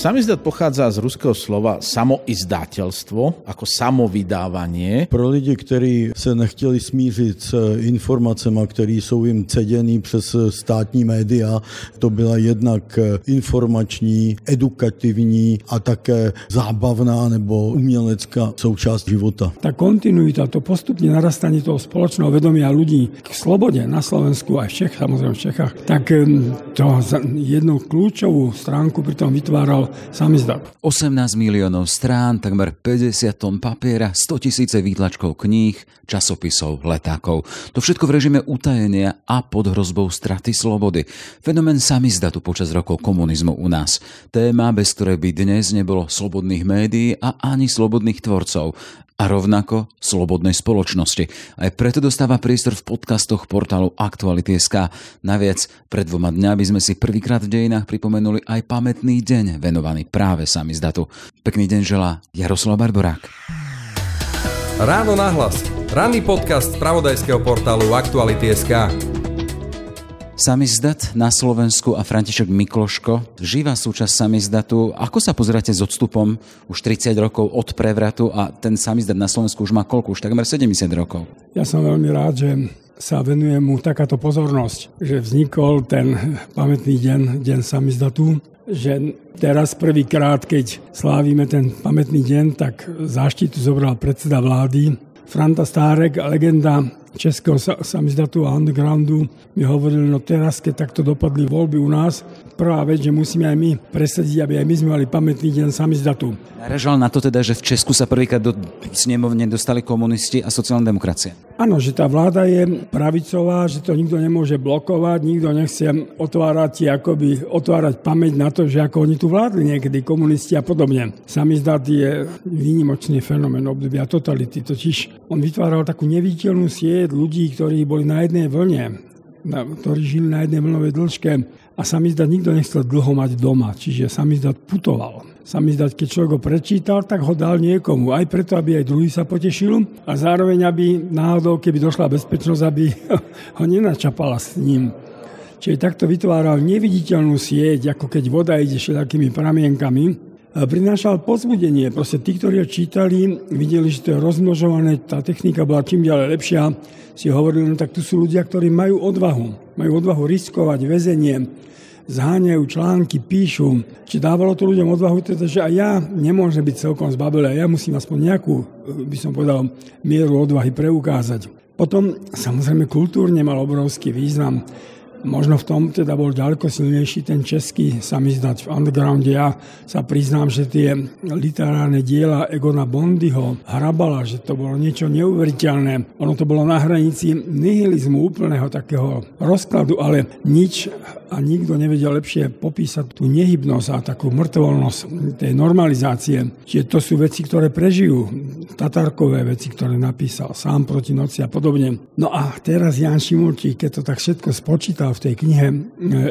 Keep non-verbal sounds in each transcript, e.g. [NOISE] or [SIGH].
Samizdat pochádza z ruského slova samoizdáteľstvo, ako samovydávanie. Pro lidi, kteří se nechtěli smířit s informacemi, které jsou jim ceděny přes státní média, to byla jednak informační, edukativní a také zábavná nebo umělecká součást života. Ta kontinuita, to postupne narastanie toho spoločného vedomia ľudí k slobode na Slovensku aj v Čech, samozrejme v Čechách, tak to jednu kľúčovú stránku pri tom vytváral samizdat. 18 miliónov strán, takmer 50 tón papiera, 100 tisíce výtlačkov kníh, časopisov, letákov. To všetko v režime utajenia a pod hrozbou straty slobody. Fenomén samizdatu počas rokov komunizmu u nás. Téma, bez ktorej by dnes nebolo slobodných médií a ani slobodných tvorcov a rovnako slobodnej spoločnosti. Aj preto dostáva priestor v podcastoch portálu Aktuality.sk. Naviac, pred dvoma dňami sme si prvýkrát v dejinách pripomenuli aj pamätný deň venovaný práve samizdatu. Pekný deň želá Jaroslav Barborák. Ráno nahlas. Ranný podcast z pravodajského portálu Aktuality.sk. Samizdat na Slovensku a František Mikloško, živá súčasť samizdatu. Ako sa pozeráte s odstupom už 30 rokov od prevratu a ten samizdat na Slovensku už má koľko? Už takmer 70 rokov. Ja som veľmi rád, že sa venuje mu takáto pozornosť, že vznikol ten pamätný deň, deň samizdatu, že teraz prvýkrát, keď slávime ten pamätný deň, tak záštitu zobral predseda vlády Franta Stárek, legenda českého samizdatu a undergroundu mi hovorili, no teraz, keď takto dopadli voľby u nás, prvá vec, že musíme aj my presadiť, aby aj my sme mali pamätný deň samizdatu. Naražal na to teda, že v Česku sa prvýkrát do snemovne dostali komunisti a sociálna demokracia. Áno, že tá vláda je pravicová, že to nikto nemôže blokovať, nikto nechce otvárať, akoby otvárať pamäť na to, že ako oni tu vládli niekedy, komunisti a podobne. Samizdat je výnimočný fenomén obdobia totality, totiž on vytváral takú neviditeľnú sieť ľudí, ktorí boli na jednej vlne, ktorí žili na jednej vlnovej dĺžke a samizdat nikto nechcel dlho mať doma, čiže samizdat putoval. Samizdat, keď človek ho prečítal, tak ho dal niekomu, aj preto, aby aj druhý sa potešil a zároveň, aby náhodou, keby došla bezpečnosť, aby [LAUGHS] ho nenačapala s ním. Čiže takto vytváral neviditeľnú sieť, ako keď voda ide všetkými pramienkami, prinášal pozbudenie. Proste tí, ktorí ho čítali, videli, že to je rozmnožované, tá technika bola čím ďalej lepšia, si hovorili, no tak tu sú ľudia, ktorí majú odvahu. Majú odvahu riskovať väzenie, zháňajú články, píšu. Či dávalo to ľuďom odvahu, teda, že aj ja nemôžem byť celkom zbabelý, ja musím aspoň nejakú, by som povedal, mieru odvahy preukázať. Potom samozrejme kultúrne mal obrovský význam. Možno v tom teda bol ďaleko silnejší ten český samizdat v undergrounde. Ja sa priznám, že tie literárne diela Egona Bondyho, Hrabala, že to bolo niečo neuveriteľné. Ono to bolo na hranici nihilizmu úplného takého rozkladu, ale nič a nikto nevedel lepšie popísať tú nehybnosť a takú mŕtvolnosť tej normalizácie. Čiže to sú veci, ktoré prežijú. Tatarkové veci, ktoré napísal sám proti noci a podobne. No a teraz Jan Šimulčík, keď to tak všetko spočítal v tej knihe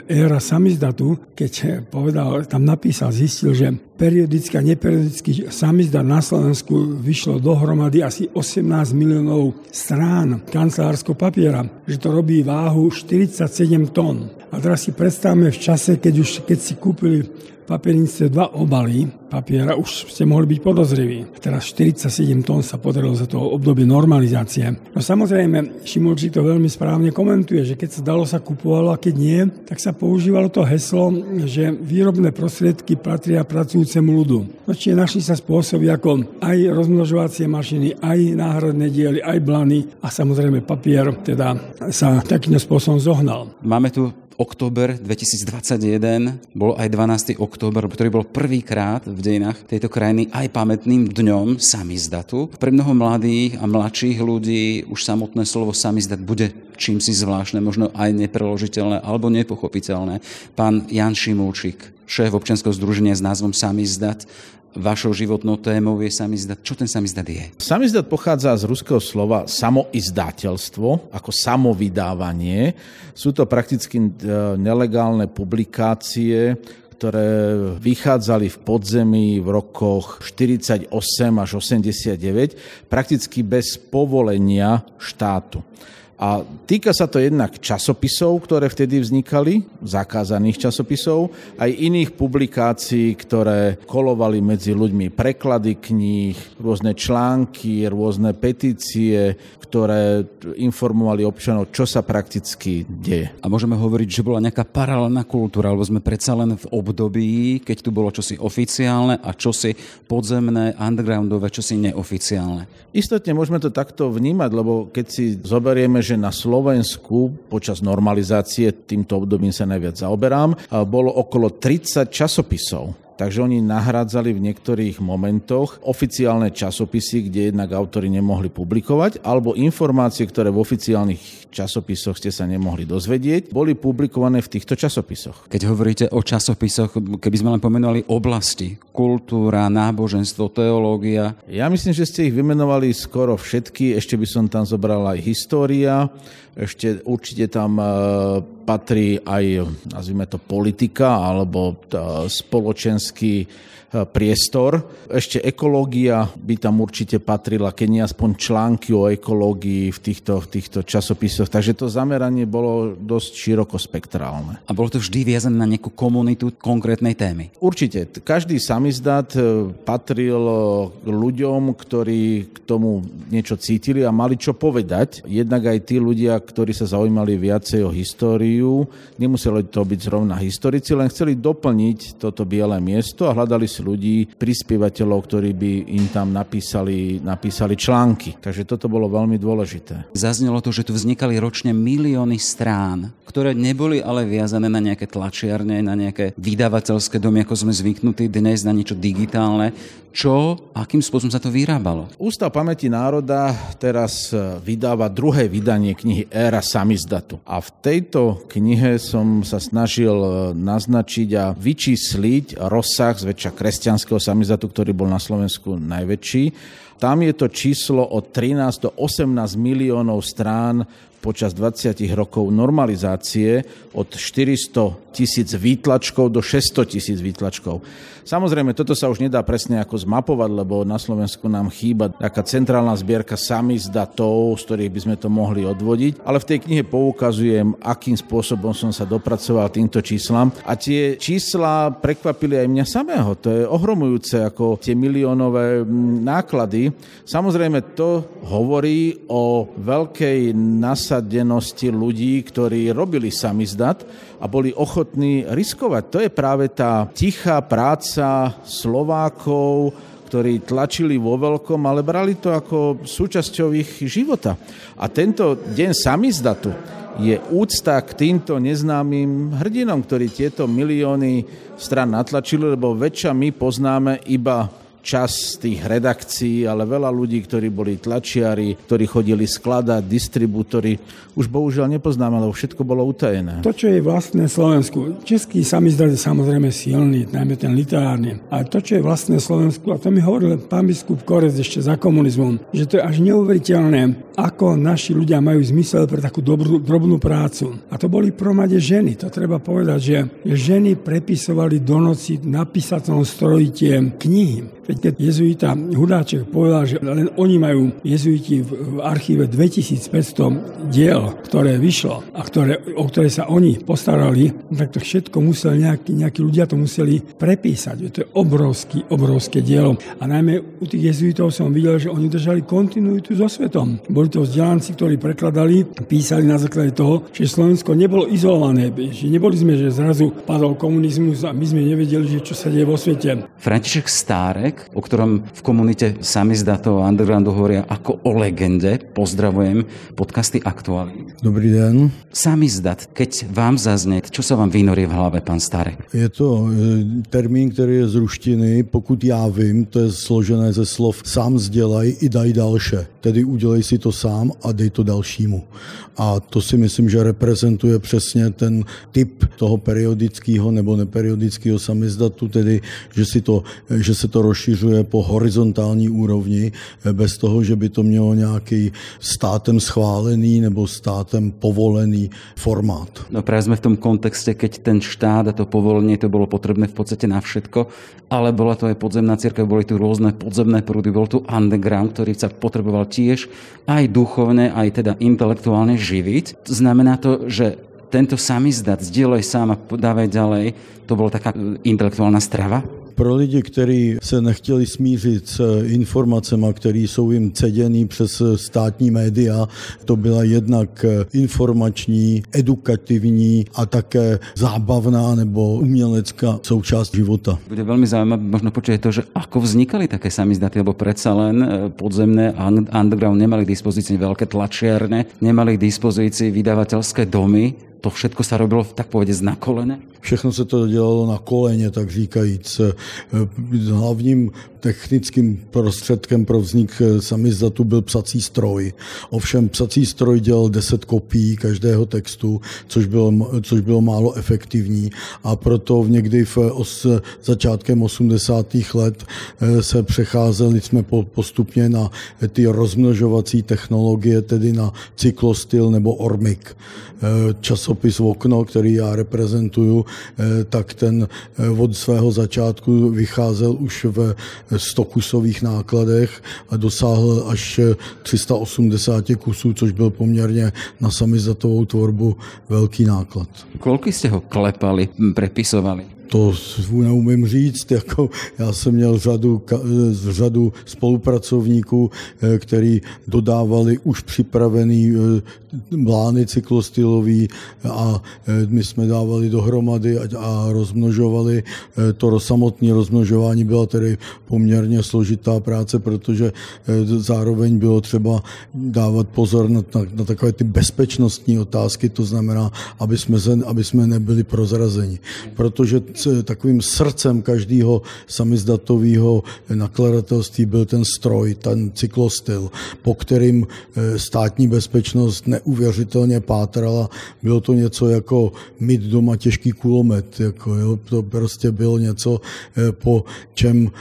Éra samizdatu, keď povedal, tam napísal, zistil, že periodicky a neperiodicky samizdat na Slovensku vyšlo dohromady asi 18 miliónov strán kancelárskeho papiera, že to robí váhu 47 tón. A teraz si predstavme v čase, keď už keď si kúpili papiernice dva obaly papiera, už ste mohli byť podozriví. Teraz 47 tón sa podarilo za toho obdobie normalizácie. No samozrejme, Šimulčík to veľmi správne komentuje, že keď sa dalo sa kupovalo a keď nie, tak sa používalo to heslo, že výrobné prostriedky patria pracujúcemu ľudu. No čiže našli sa spôsoby ako aj rozmnožovacie mašiny, aj náhradné diely, aj blany a samozrejme papier teda sa takým spôsobom zohnal. Máme tu október 2021 bol aj 12. október, ktorý bol prvýkrát v dejinách tejto krajiny aj pamätným dňom samizdatu. Pre mnoho mladých a mladších ľudí už samotné slovo samizdat bude čím si zvláštne, možno aj nepreložiteľné alebo nepochopiteľné. Pán Jan Šimulčík, šéf občianského združenia s názvom Samizdat, vašou životnou témou je samizdat. Čo ten samizdat je? Samizdat pochádza z ruského slova samoizdateľstvo, ako samovydávanie. Sú to prakticky e, nelegálne publikácie, ktoré vychádzali v podzemí v rokoch 48 až 89, prakticky bez povolenia štátu. A týka sa to jednak časopisov, ktoré vtedy vznikali, zakázaných časopisov, aj iných publikácií, ktoré kolovali medzi ľuďmi, preklady kníh, rôzne články, rôzne petície, ktoré informovali občanov, čo sa prakticky deje. A môžeme hovoriť, že bola nejaká paralelná kultúra, alebo sme predsa len v období, keď tu bolo čosi oficiálne a čosi podzemné, undergroundové, čosi neoficiálne. Istotne môžeme to takto vnímať, lebo keď si zoberieme, že na Slovensku počas normalizácie, týmto obdobím sa najviac zaoberám, bolo okolo 30 časopisov. Takže oni nahrádzali v niektorých momentoch oficiálne časopisy, kde jednak autory nemohli publikovať, alebo informácie, ktoré v oficiálnych časopisoch ste sa nemohli dozvedieť, boli publikované v týchto časopisoch. Keď hovoríte o časopisoch, keby sme len pomenovali oblasti, kultúra, náboženstvo, teológia. Ja myslím, že ste ich vymenovali skoro všetky, ešte by som tam zobral aj história, ešte určite tam e, patrí aj, nazvime to, politika alebo spoločenský priestor. Ešte ekológia by tam určite patrila, keď nie aspoň články o ekológii v týchto, v týchto časopisoch. Takže to zameranie bolo dosť širokospektrálne. A bolo to vždy viazané na nejakú komunitu konkrétnej témy? Určite. Každý samizdat e, patril k ľuďom, ktorí k tomu niečo cítili a mali čo povedať. Jednak aj tí ľudia, ktorí sa zaujímali viacej o históriu, nemuseli to byť zrovna historici, len chceli doplniť toto biele miesto a hľadali si ľudí, prispievateľov, ktorí by im tam napísali, napísali články. Takže toto bolo veľmi dôležité. Zaznelo to, že tu vznikali ročne milióny strán, ktoré neboli ale viazané na nejaké tlačiarne, na nejaké vydavateľské domy, ako sme zvyknutí dnes, na niečo digitálne. Čo, akým spôsobom sa to vyrábalo? Ústav pamäti národa teraz e, vydáva druhé vydanie knihy Éra samizdatu. A v tejto knihe som sa snažil e, naznačiť a vyčísliť rozsah zväčša kresťanského samizdatu, ktorý bol na Slovensku najväčší. Tam je to číslo od 13 do 18 miliónov strán počas 20 rokov normalizácie od 400 tisíc výtlačkov do 600 tisíc výtlačkov. Samozrejme, toto sa už nedá presne ako zmapovať, lebo na Slovensku nám chýba taká centrálna zbierka z datov, z ktorých by sme to mohli odvodiť, ale v tej knihe poukazujem, akým spôsobom som sa dopracoval týmto číslam a tie čísla prekvapili aj mňa samého. To je ohromujúce ako tie miliónové mm, Samozrejme, to hovorí o veľkej nasadenosti ľudí, ktorí robili samizdat a boli ochotní riskovať. To je práve tá tichá práca Slovákov, ktorí tlačili vo veľkom, ale brali to ako súčasťou ich života. A tento deň samizdatu je úcta k týmto neznámym hrdinom, ktorí tieto milióny stran natlačili, lebo väčšia my poznáme iba čas tých redakcií, ale veľa ľudí, ktorí boli tlačiari, ktorí chodili skladať, distribútory, už bohužiaľ nepoznáme, lebo všetko bolo utajené. To, čo je vlastné Slovensku, český samizdat je samozrejme silný, najmä ten literárny. A to, čo je vlastné Slovensku, a to mi hovoril pán biskup Korec ešte za komunizmom, že to je až neuveriteľné, ako naši ľudia majú zmysel pre takú dobrú, drobnú prácu. A to boli promade ženy. To treba povedať, že ženy prepisovali do noci na písateľnom stroji tie knihy. Keď jezuita Hudáček povedal, že len oni majú jezuiti v archíve 2500 diel, ktoré vyšlo a ktoré, o ktoré sa oni postarali, tak to všetko museli nejakí, nejakí ľudia to museli prepísať. To je obrovský, obrovské dielo. A najmä u tých jezuitov som videl, že oni držali kontinuitu so svetom. Boli to vzdelanci, ktorí prekladali, písali na základe toho, že Slovensko nebolo izolované, že neboli sme, že zrazu padol komunizmus a my sme nevedeli, že čo sa deje vo svete. František Stárek o ktorom v komunite samizdatov a undergroundu hovoria ako o legende. Pozdravujem podcasty Aktuálny. Dobrý den. Samizdat, keď vám zaznie, čo sa vám vynorí v hlave, pán Starek? Je to e, termín, který je z ruštiny. Pokud já vím, to je složené ze slov sám zdělaj i daj dalše. Tedy udělej si to sám a dej to dalšímu. A to si myslím, že reprezentuje přesně ten typ toho periodického nebo neperiodického samizdatu, tedy že, si to, že se to rozšíří rozšiřuje po horizontální úrovni bez toho, že by to mělo nějaký státem schválený nebo státem povolený formát. No práve sme v tom kontexte, keď ten štát a to povolenie to bolo potrebné v podstate na všetko, ale bola to aj podzemná církev, boli tu rôzne podzemné prúdy, bol tu underground, ktorý sa potreboval tiež aj duchovne, aj teda intelektuálne živiť. Znamená to, že tento samizdat, zdieľaj sám a dávaj ďalej, to bola taká intelektuálna strava? Pro lidi, kteří se nechtěli smířit s informacemi, které jsou jim ceděny přes státní média, to byla jednak informační, edukativní a také zábavná nebo umělecká součást života. Bude veľmi zaujímavé možno počuť to, že ako vznikali také samizdaty, lebo predsa len e, podzemné underground nemali k dispozícii veľké tlačiarne, nemali k dispozícii vydavateľské domy, to všetko sa robilo tak povedať na kolene? Všechno se to dělalo na koleně, tak říkajíc. Hlavním technickým prostředkem pro vznik samizdatu byl psací stroj. Ovšem psací stroj dělal 10 kopií každého textu, což bylo, což bylo málo efektivní a proto někdy v os, začátkem 80. let se přecházeli jsme postupně na ty rozmnožovací technologie, tedy na cyklostyl nebo ormik. Časopis Okno, který já reprezentuju, Eh, tak ten eh, od svého začátku vycházel už ve 100 kusových nákladech a dosáhl až 380 kusů, což byl poměrně na samizatovou tvorbu velký náklad. Koľko jste ho klepali, prepisovali? To neumím říct, [LAUGHS] jako já jsem měl řadu, řadu spolupracovníků, eh, který dodávali už připravený blány cyklostylový a my jsme dávali dohromady a rozmnožovali. To samotné rozmnožování byla tedy poměrně složitá práce, protože zároveň bylo třeba dávat pozor na, na, na takové ty bezpečnostní otázky, to znamená, aby jsme, aby jsme nebyli prozrazeni. Protože takovým srdcem každého samizdatového nakladatelství byl ten stroj, ten cyklostyl, po kterým státní bezpečnost neuvěřitelně pátrala. Bylo to něco jako mít doma těžký kulomet. Jako, jo, to prostě bylo něco, po čem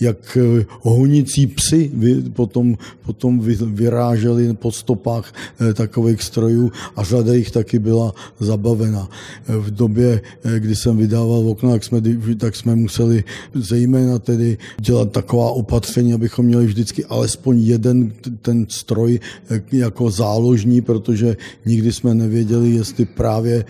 jak honící psy potom, potom vyráželi po stopách takových strojů a řada jich taky byla zabavena. V době, kdy jsem vydával okna, tak jsme, tak jsme museli zejména tedy dělat taková opatření, abychom měli vždycky alespoň jeden ten stroj jako záložní, protože nikdy jsme nevěděli, jestli právě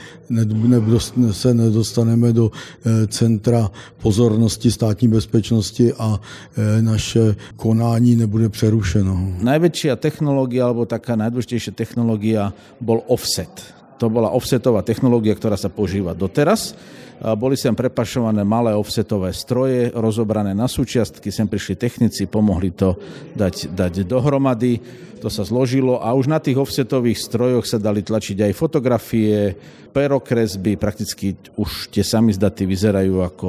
se nedostaneme do eh, centra pozornosti státní bezpečnosti a eh, naše konání nebude přerušeno. Najväčšia technológia, alebo taká najdôležitejšia technológia bol offset. To bola offsetová technológia, ktorá sa používa doteraz. Boli sem prepašované malé offsetové stroje, rozobrané na súčiastky, sem prišli technici, pomohli to dať, dať dohromady, to sa zložilo a už na tých offsetových strojoch sa dali tlačiť aj fotografie, perokresby, prakticky už tie samizdaty vyzerajú ako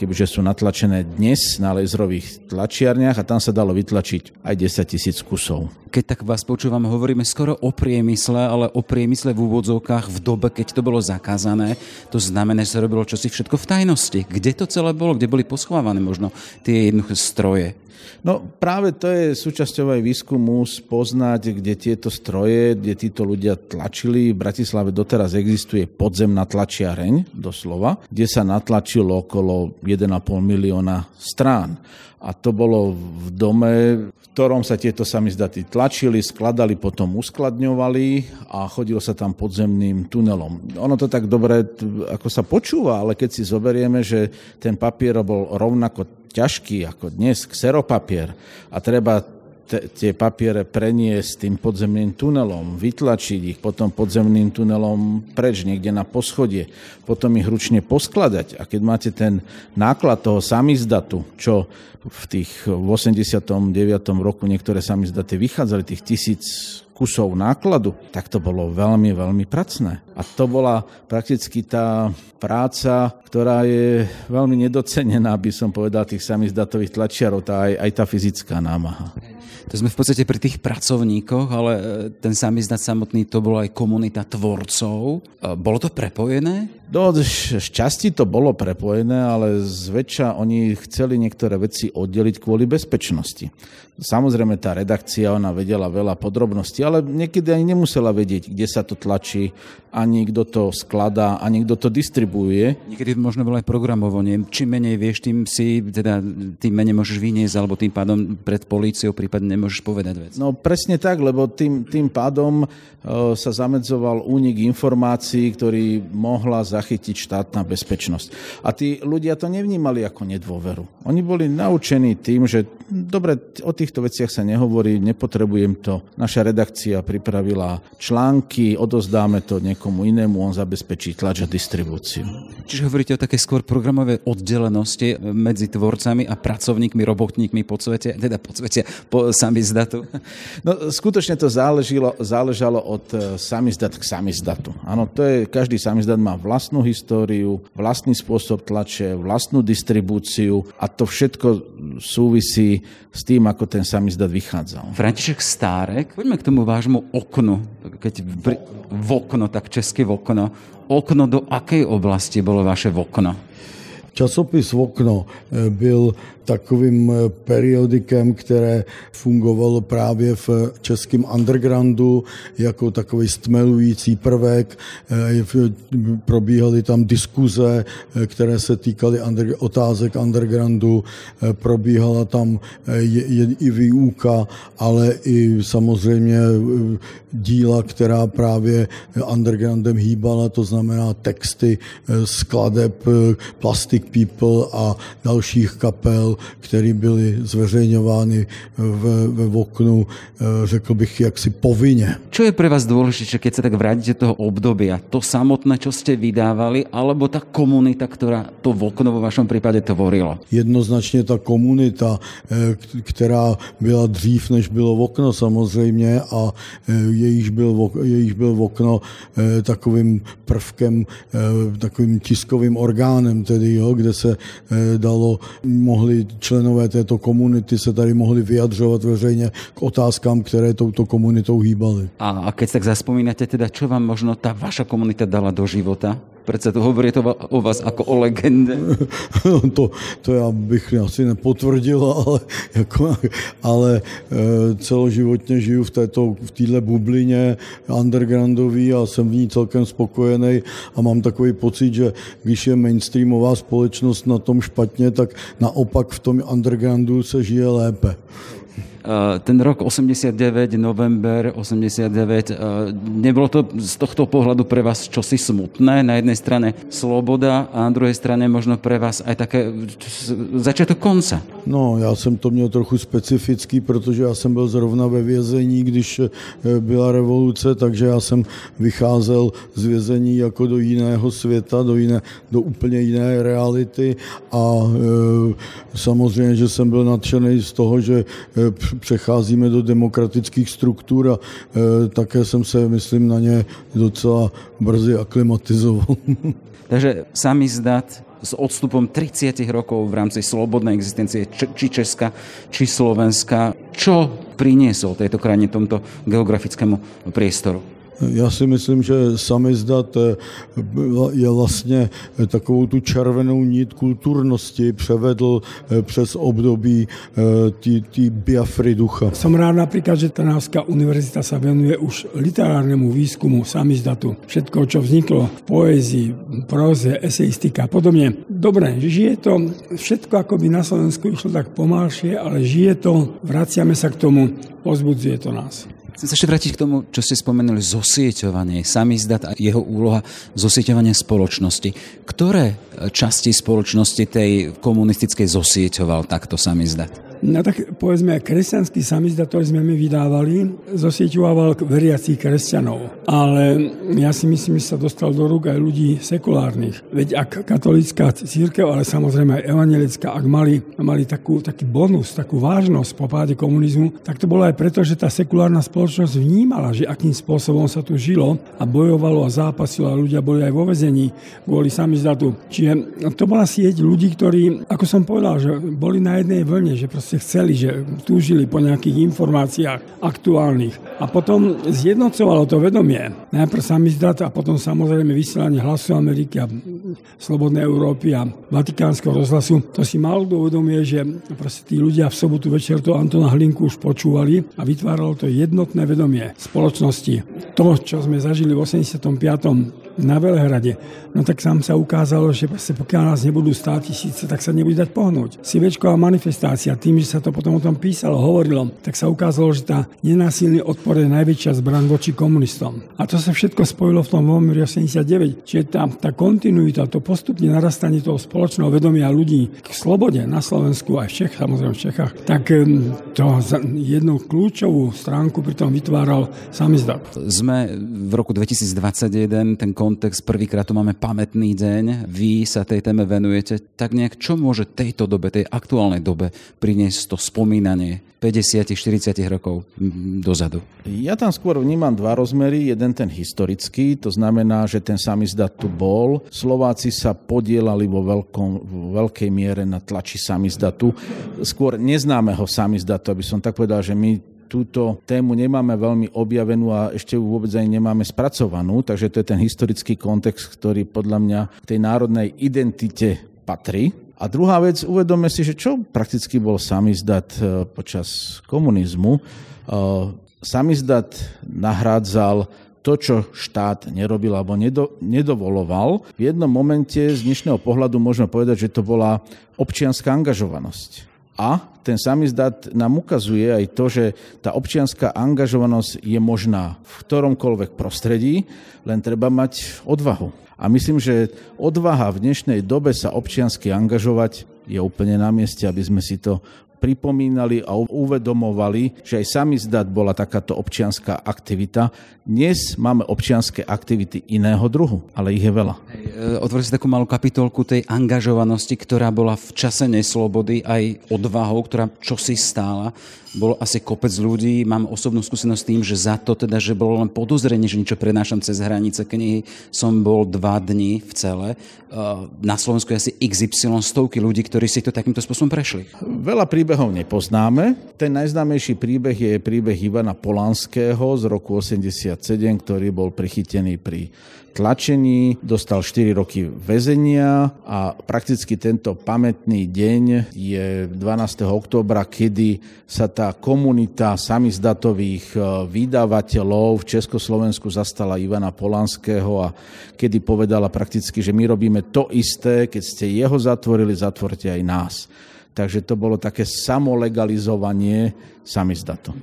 kebyže sú natlačené dnes na laserových tlačiarniach a tam sa dalo vytlačiť aj 10 tisíc kusov. Keď tak vás počúvam, hovoríme skoro o priemysle, ale o priemysle v úvodzovkách v dobe, keď to bolo zakázané. To znamená, že sa robilo čosi všetko v tajnosti. Kde to celé bolo? Kde boli poschovávané možno tie jednoduché stroje? No práve to je súčasťou aj výskumu spoznať, kde tieto stroje, kde títo ľudia tlačili. V Bratislave doteraz existuje podzemná tlačiareň, doslova, kde sa natlačilo okolo 1,5 milióna strán. A to bolo v dome, v ktorom sa tieto samizdaty tlačili, skladali, potom uskladňovali a chodilo sa tam podzemným tunelom. Ono to tak dobre ako sa počúva, ale keď si zoberieme, že ten papier bol rovnako ťažký ako dnes, kseropapier a treba tie papiere preniesť tým podzemným tunelom, vytlačiť ich potom podzemným tunelom preč niekde na poschodie, potom ich ručne poskladať. A keď máte ten náklad toho samizdatu, čo v tých v 89. roku niektoré samizdaty vychádzali, tých tisíc kusov nákladu, tak to bolo veľmi, veľmi pracné. A to bola prakticky tá práca, ktorá je veľmi nedocenená, by som povedal, tých samizdatových tlačiarov, tá aj, aj tá fyzická námaha. To sme v podstate pri tých pracovníkoch, ale e, ten samizdat samotný to bola aj komunita tvorcov. E, bolo to prepojené? Do šťastí to bolo prepojené, ale zväčša oni chceli niektoré veci oddeliť kvôli bezpečnosti. Samozrejme, tá redakcia, ona vedela veľa podrobností, ale niekedy ani nemusela vedieť, kde sa to tlačí, ani kto to skladá, ani kto to distribuuje. Niekedy možno bolo aj programovanie. Čím menej vieš, tým si, teda, tým menej môžeš vyniesť, alebo tým pádom pred políciou prípadne nemôžeš povedať vec. No presne tak, lebo tým, tým pádom e, sa zamedzoval únik informácií, ktorý mohla zachytiť štátna bezpečnosť. A tí ľudia to nevnímali ako nedôveru. Oni boli naučení tým, že dobre, o týchto veciach sa nehovorí, nepotrebujem to. Naša redakcia pripravila články, odozdáme to niekomu inému, on zabezpečí tlač a distribúciu. Čiže hovoríte o takej skôr programovej oddelenosti medzi tvorcami a pracovníkmi, robotníkmi po svete, teda po svete, po samizdatu? No, skutočne to záležilo, záležalo od e, samizdat k samizdatu. Áno, to je, každý samizdat má vlastnú históriu, vlastný spôsob tlače, vlastnú distribúciu a to všetko súvisí s tým, ako ten samizdat vychádzal. František Stárek, poďme k tomu vášmu oknu, keď v okno, tak česky v okno. Okno do akej oblasti bolo vaše okno? Časopis Okno e, byl takovým eh, periodikem, které fungovalo právě v českém undergroundu jako takový stmelující prvek. Eh, probíhaly tam diskuze, eh, které se týkaly otázek undergroundu, probíhala tam i výuka, ale i samozřejmě díla, která právě undergroundem hýbala, to znamená texty skladeb Plastic People a dalších kapel, které byly zveřejňovány ve, ve oknu, eh, řekl bych, jaksi povinně. Čo je pre vás dôležité, keď sa tak vrátite toho obdobia? To samotné, čo ste vydávali, alebo ta komunita, ktorá to v okno vo vašom prípade tvorila? Jednoznačně ta komunita, eh, která byla dřív, než bylo okno samozřejmě a eh, jejíž byl, jejíž byl v okno takovým prvkem, takovým tiskovým orgánem, tedy, jo, kde se dalo, mohli členové této komunity se tady mohli vyjadřovat veřejně k otázkám, které touto komunitou hýbaly. A, a keď tak zaspomínate, teda čo vám možno tá vaša komunita dala do života? Predsa to hovorí to o vás ako o legende. [LAUGHS] to, to já bych asi nepotvrdil, ale, [LAUGHS] jako, ale e, celoživotně žiju v této v téhle bublině undergroundový a jsem v ní celkem spokojený a mám takový pocit, že když je mainstreamová společnost na tom špatně, tak naopak v tom undergroundu se žije lépe. Eh, ten rok 89, november 89, eh, nebolo to z tohto pohľadu pre vás čosi smutné? Na jednej strane sloboda a na druhej strane možno pre vás aj také začiatok konca. No, já jsem to měl trochu specifický, protože já jsem byl zrovna ve vězení, když eh, byla revoluce, takže já jsem vycházel z vězení jako do jiného světa, do, jiné, do úplně jiné reality a e, samozřejmě, že jsem byl nadšený z toho, že e, přecházíme do demokratických struktur a e, také jsem se, myslím, na ně docela brzy aklimatizoval. [LAUGHS] Takže samizdat s odstupom 30 rokov v rámci slobodnej existencie či Česka, či Slovenska. Čo priniesol tejto krajine, tomto geografickému priestoru? Já si myslím, že samizdat je vlastně takovou tu červenou nit kulturnosti převedl eh, přes období eh, biafry ducha. Som rád napríklad, že Trnavská univerzita sa venuje už literárnemu výskumu samizdatu. Všetko, čo vzniklo v poézii, proze, eseistika a podobne. Dobre, žije to všetko ako by na Slovensku išlo tak pomalšie, ale žije to, vraciame sa k tomu, pozbudzuje to nás. Chcem sa ešte vrátiť k tomu, čo ste spomenuli, zosieťovanie, samizdat a jeho úloha zosieťovania spoločnosti. Ktoré časti spoločnosti tej komunistickej zosieťoval takto samizdat? No tak povedzme, kresťanský samizdat, ktorý sme my vydávali, zosieťoval veriacich kresťanov. Ale ja si myslím, že sa dostal do rúk aj ľudí sekulárnych. Veď ak katolická církev, ale samozrejme aj evangelická, ak mali, mali takú, taký bonus, takú vážnosť po páde komunizmu, tak to bolo aj preto, že tá sekulárna spoločnosť vnímala, že akým spôsobom sa tu žilo a bojovalo a zápasilo a ľudia boli aj vo vezení kvôli samizdatu. Čiže to bola sieť ľudí, ktorí, ako som povedal, že boli na jednej vlne, že proste proste chceli, že túžili po nejakých informáciách aktuálnych. A potom zjednocovalo to vedomie. Najprv samizdat a potom samozrejme vysielanie hlasu Ameriky a Slobodnej Európy a Vatikánskeho rozhlasu. To si málo uvedomie, že proste tí ľudia v sobotu večer to Antona Hlinku už počúvali a vytváralo to jednotné vedomie spoločnosti. To, čo sme zažili v 85 na Velehrade, no tak sám sa ukázalo, že pokiaľ nás nebudú stáť tisíce, tak sa nebude dať pohnúť. Sivečková manifestácia, tým, že sa to potom o tom písalo, hovorilo, tak sa ukázalo, že tá nenásilný odpor je najväčšia zbran voči komunistom. A to sa všetko spojilo v tom Vomiri 89. Čiže tá, tá kontinuita, to postupne narastanie toho spoločného vedomia ľudí k slobode na Slovensku aj v Čech, samozrejme v Čechách, tak to jednu kľúčovú stránku pri tom vytváral samizdat. Sme v roku 2021, ten kontext, prvýkrát tu máme pamätný deň, vy sa tej téme venujete, tak nejak čo môže tejto dobe, tej aktuálnej dobe priniesť to spomínanie 50-40 rokov dozadu? Ja tam skôr vnímam dva rozmery. Jeden ten historický, to znamená, že ten samizdat tu bol. Slováci sa podielali vo, veľkom, vo veľkej miere na tlači samizdatu. Skôr neznámeho samizdatu, aby som tak povedal, že my túto tému nemáme veľmi objavenú a ešte ju vôbec aj nemáme spracovanú, takže to je ten historický kontext, ktorý podľa mňa k tej národnej identite patrí. A druhá vec, uvedome si, že čo prakticky bol samizdat e, počas komunizmu. E, samizdat nahrádzal to, čo štát nerobil alebo nedo, nedovoloval. V jednom momente z dnešného pohľadu môžeme povedať, že to bola občianská angažovanosť. A ten samizdat nám ukazuje aj to, že tá občianská angažovanosť je možná v ktoromkoľvek prostredí, len treba mať odvahu. A myslím, že odvaha v dnešnej dobe sa občiansky angažovať je úplne na mieste, aby sme si to pripomínali a uvedomovali, že aj samizdat bola takáto občianská aktivita. Dnes máme občianské aktivity iného druhu, ale ich je veľa. E, otvorili si takú malú kapitolku tej angažovanosti, ktorá bola v čase neslobody aj odvahou, ktorá čosi stála bolo asi kopec ľudí. Mám osobnú skúsenosť s tým, že za to teda, že bolo len podozrenie, že niečo prenášam cez hranice knihy, som bol dva dni v celé. Na Slovensku je asi XY stovky ľudí, ktorí si to takýmto spôsobom prešli. Veľa príbehov nepoznáme. Ten najznámejší príbeh je príbeh Ivana Polanského z roku 87, ktorý bol prichytený pri tlačení, dostal 4 roky väzenia a prakticky tento pamätný deň je 12. októbra, kedy sa tá komunita samizdatových e, vydavateľov v Československu zastala Ivana Polanského a kedy povedala prakticky, že my robíme to isté, keď ste jeho zatvorili, zatvorte aj nás. Takže to bolo také samolegalizovanie samizdatov.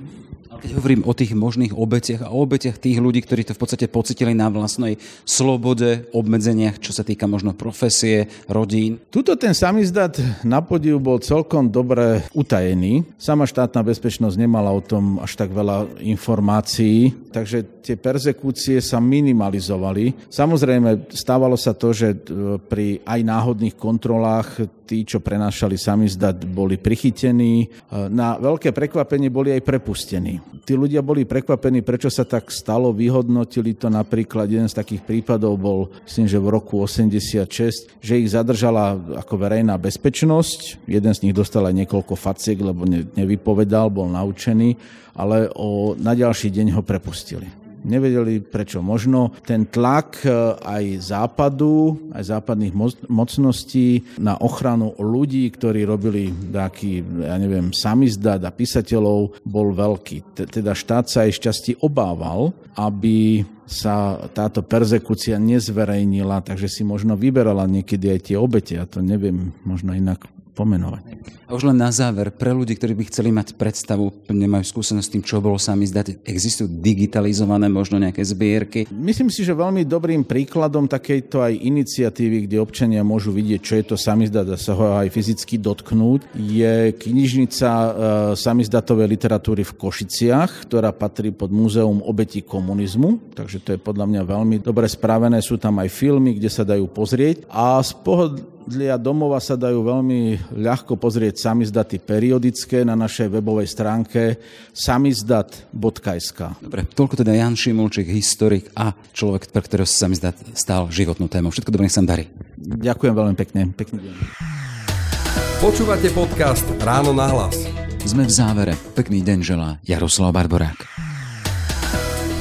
Keď hovorím o tých možných obetiach a o obetiach tých ľudí, ktorí to v podstate pocitili na vlastnej slobode, obmedzeniach, čo sa týka možno profesie, rodín. Tuto ten samizdat na podiu bol celkom dobre utajený. Sama štátna bezpečnosť nemala o tom až tak veľa informácií, takže tie persekúcie sa minimalizovali. Samozrejme, stávalo sa to, že e, pri aj náhodných kontrolách tí, čo prenášali samizdat, boli prichytení. E, na veľké prekvapenie boli aj prepustení. Tí ľudia boli prekvapení, prečo sa tak stalo, vyhodnotili to napríklad, jeden z takých prípadov bol, myslím, že v roku 86, že ich zadržala ako verejná bezpečnosť. Jeden z nich dostal aj niekoľko faciek, lebo nevypovedal, bol naučený, ale o, na ďalší deň ho prepustili. Nevedeli prečo. Možno ten tlak e, aj západu, aj západných mocností na ochranu ľudí, ktorí robili taký, ja neviem, samizdat a písateľov, bol veľký. Teda štát sa aj šťastí obával, aby sa táto perzekúcia nezverejnila, takže si možno vyberala niekedy aj tie obete, ja to neviem možno inak pomenovať. A už len na záver, pre ľudí, ktorí by chceli mať predstavu, nemajú skúsenosť s tým, čo bolo sami zdať, existujú digitalizované možno nejaké zbierky? Myslím si, že veľmi dobrým príkladom takejto aj iniciatívy, kde občania môžu vidieť, čo je to samizdat a sa ho aj fyzicky dotknúť, je knižnica e, samizdatovej literatúry v Košiciach, ktorá patrí pod Múzeum obetí komunizmu, takže to je podľa mňa veľmi dobre spravené. Sú tam aj filmy, kde sa dajú pozrieť a z pohľadu sídlia domova sa dajú veľmi ľahko pozrieť samizdaty periodické na našej webovej stránke samizdat.sk. Dobre, toľko teda Jan Šimulčík, historik a človek, pre ktorého sa samizdat stal životnú tému. Všetko dobre, nech sa darí. Ďakujem veľmi pekne. Pekný deň. Počúvate podcast Ráno na hlas. Sme v závere. Pekný deň želá Jaroslav Barborák.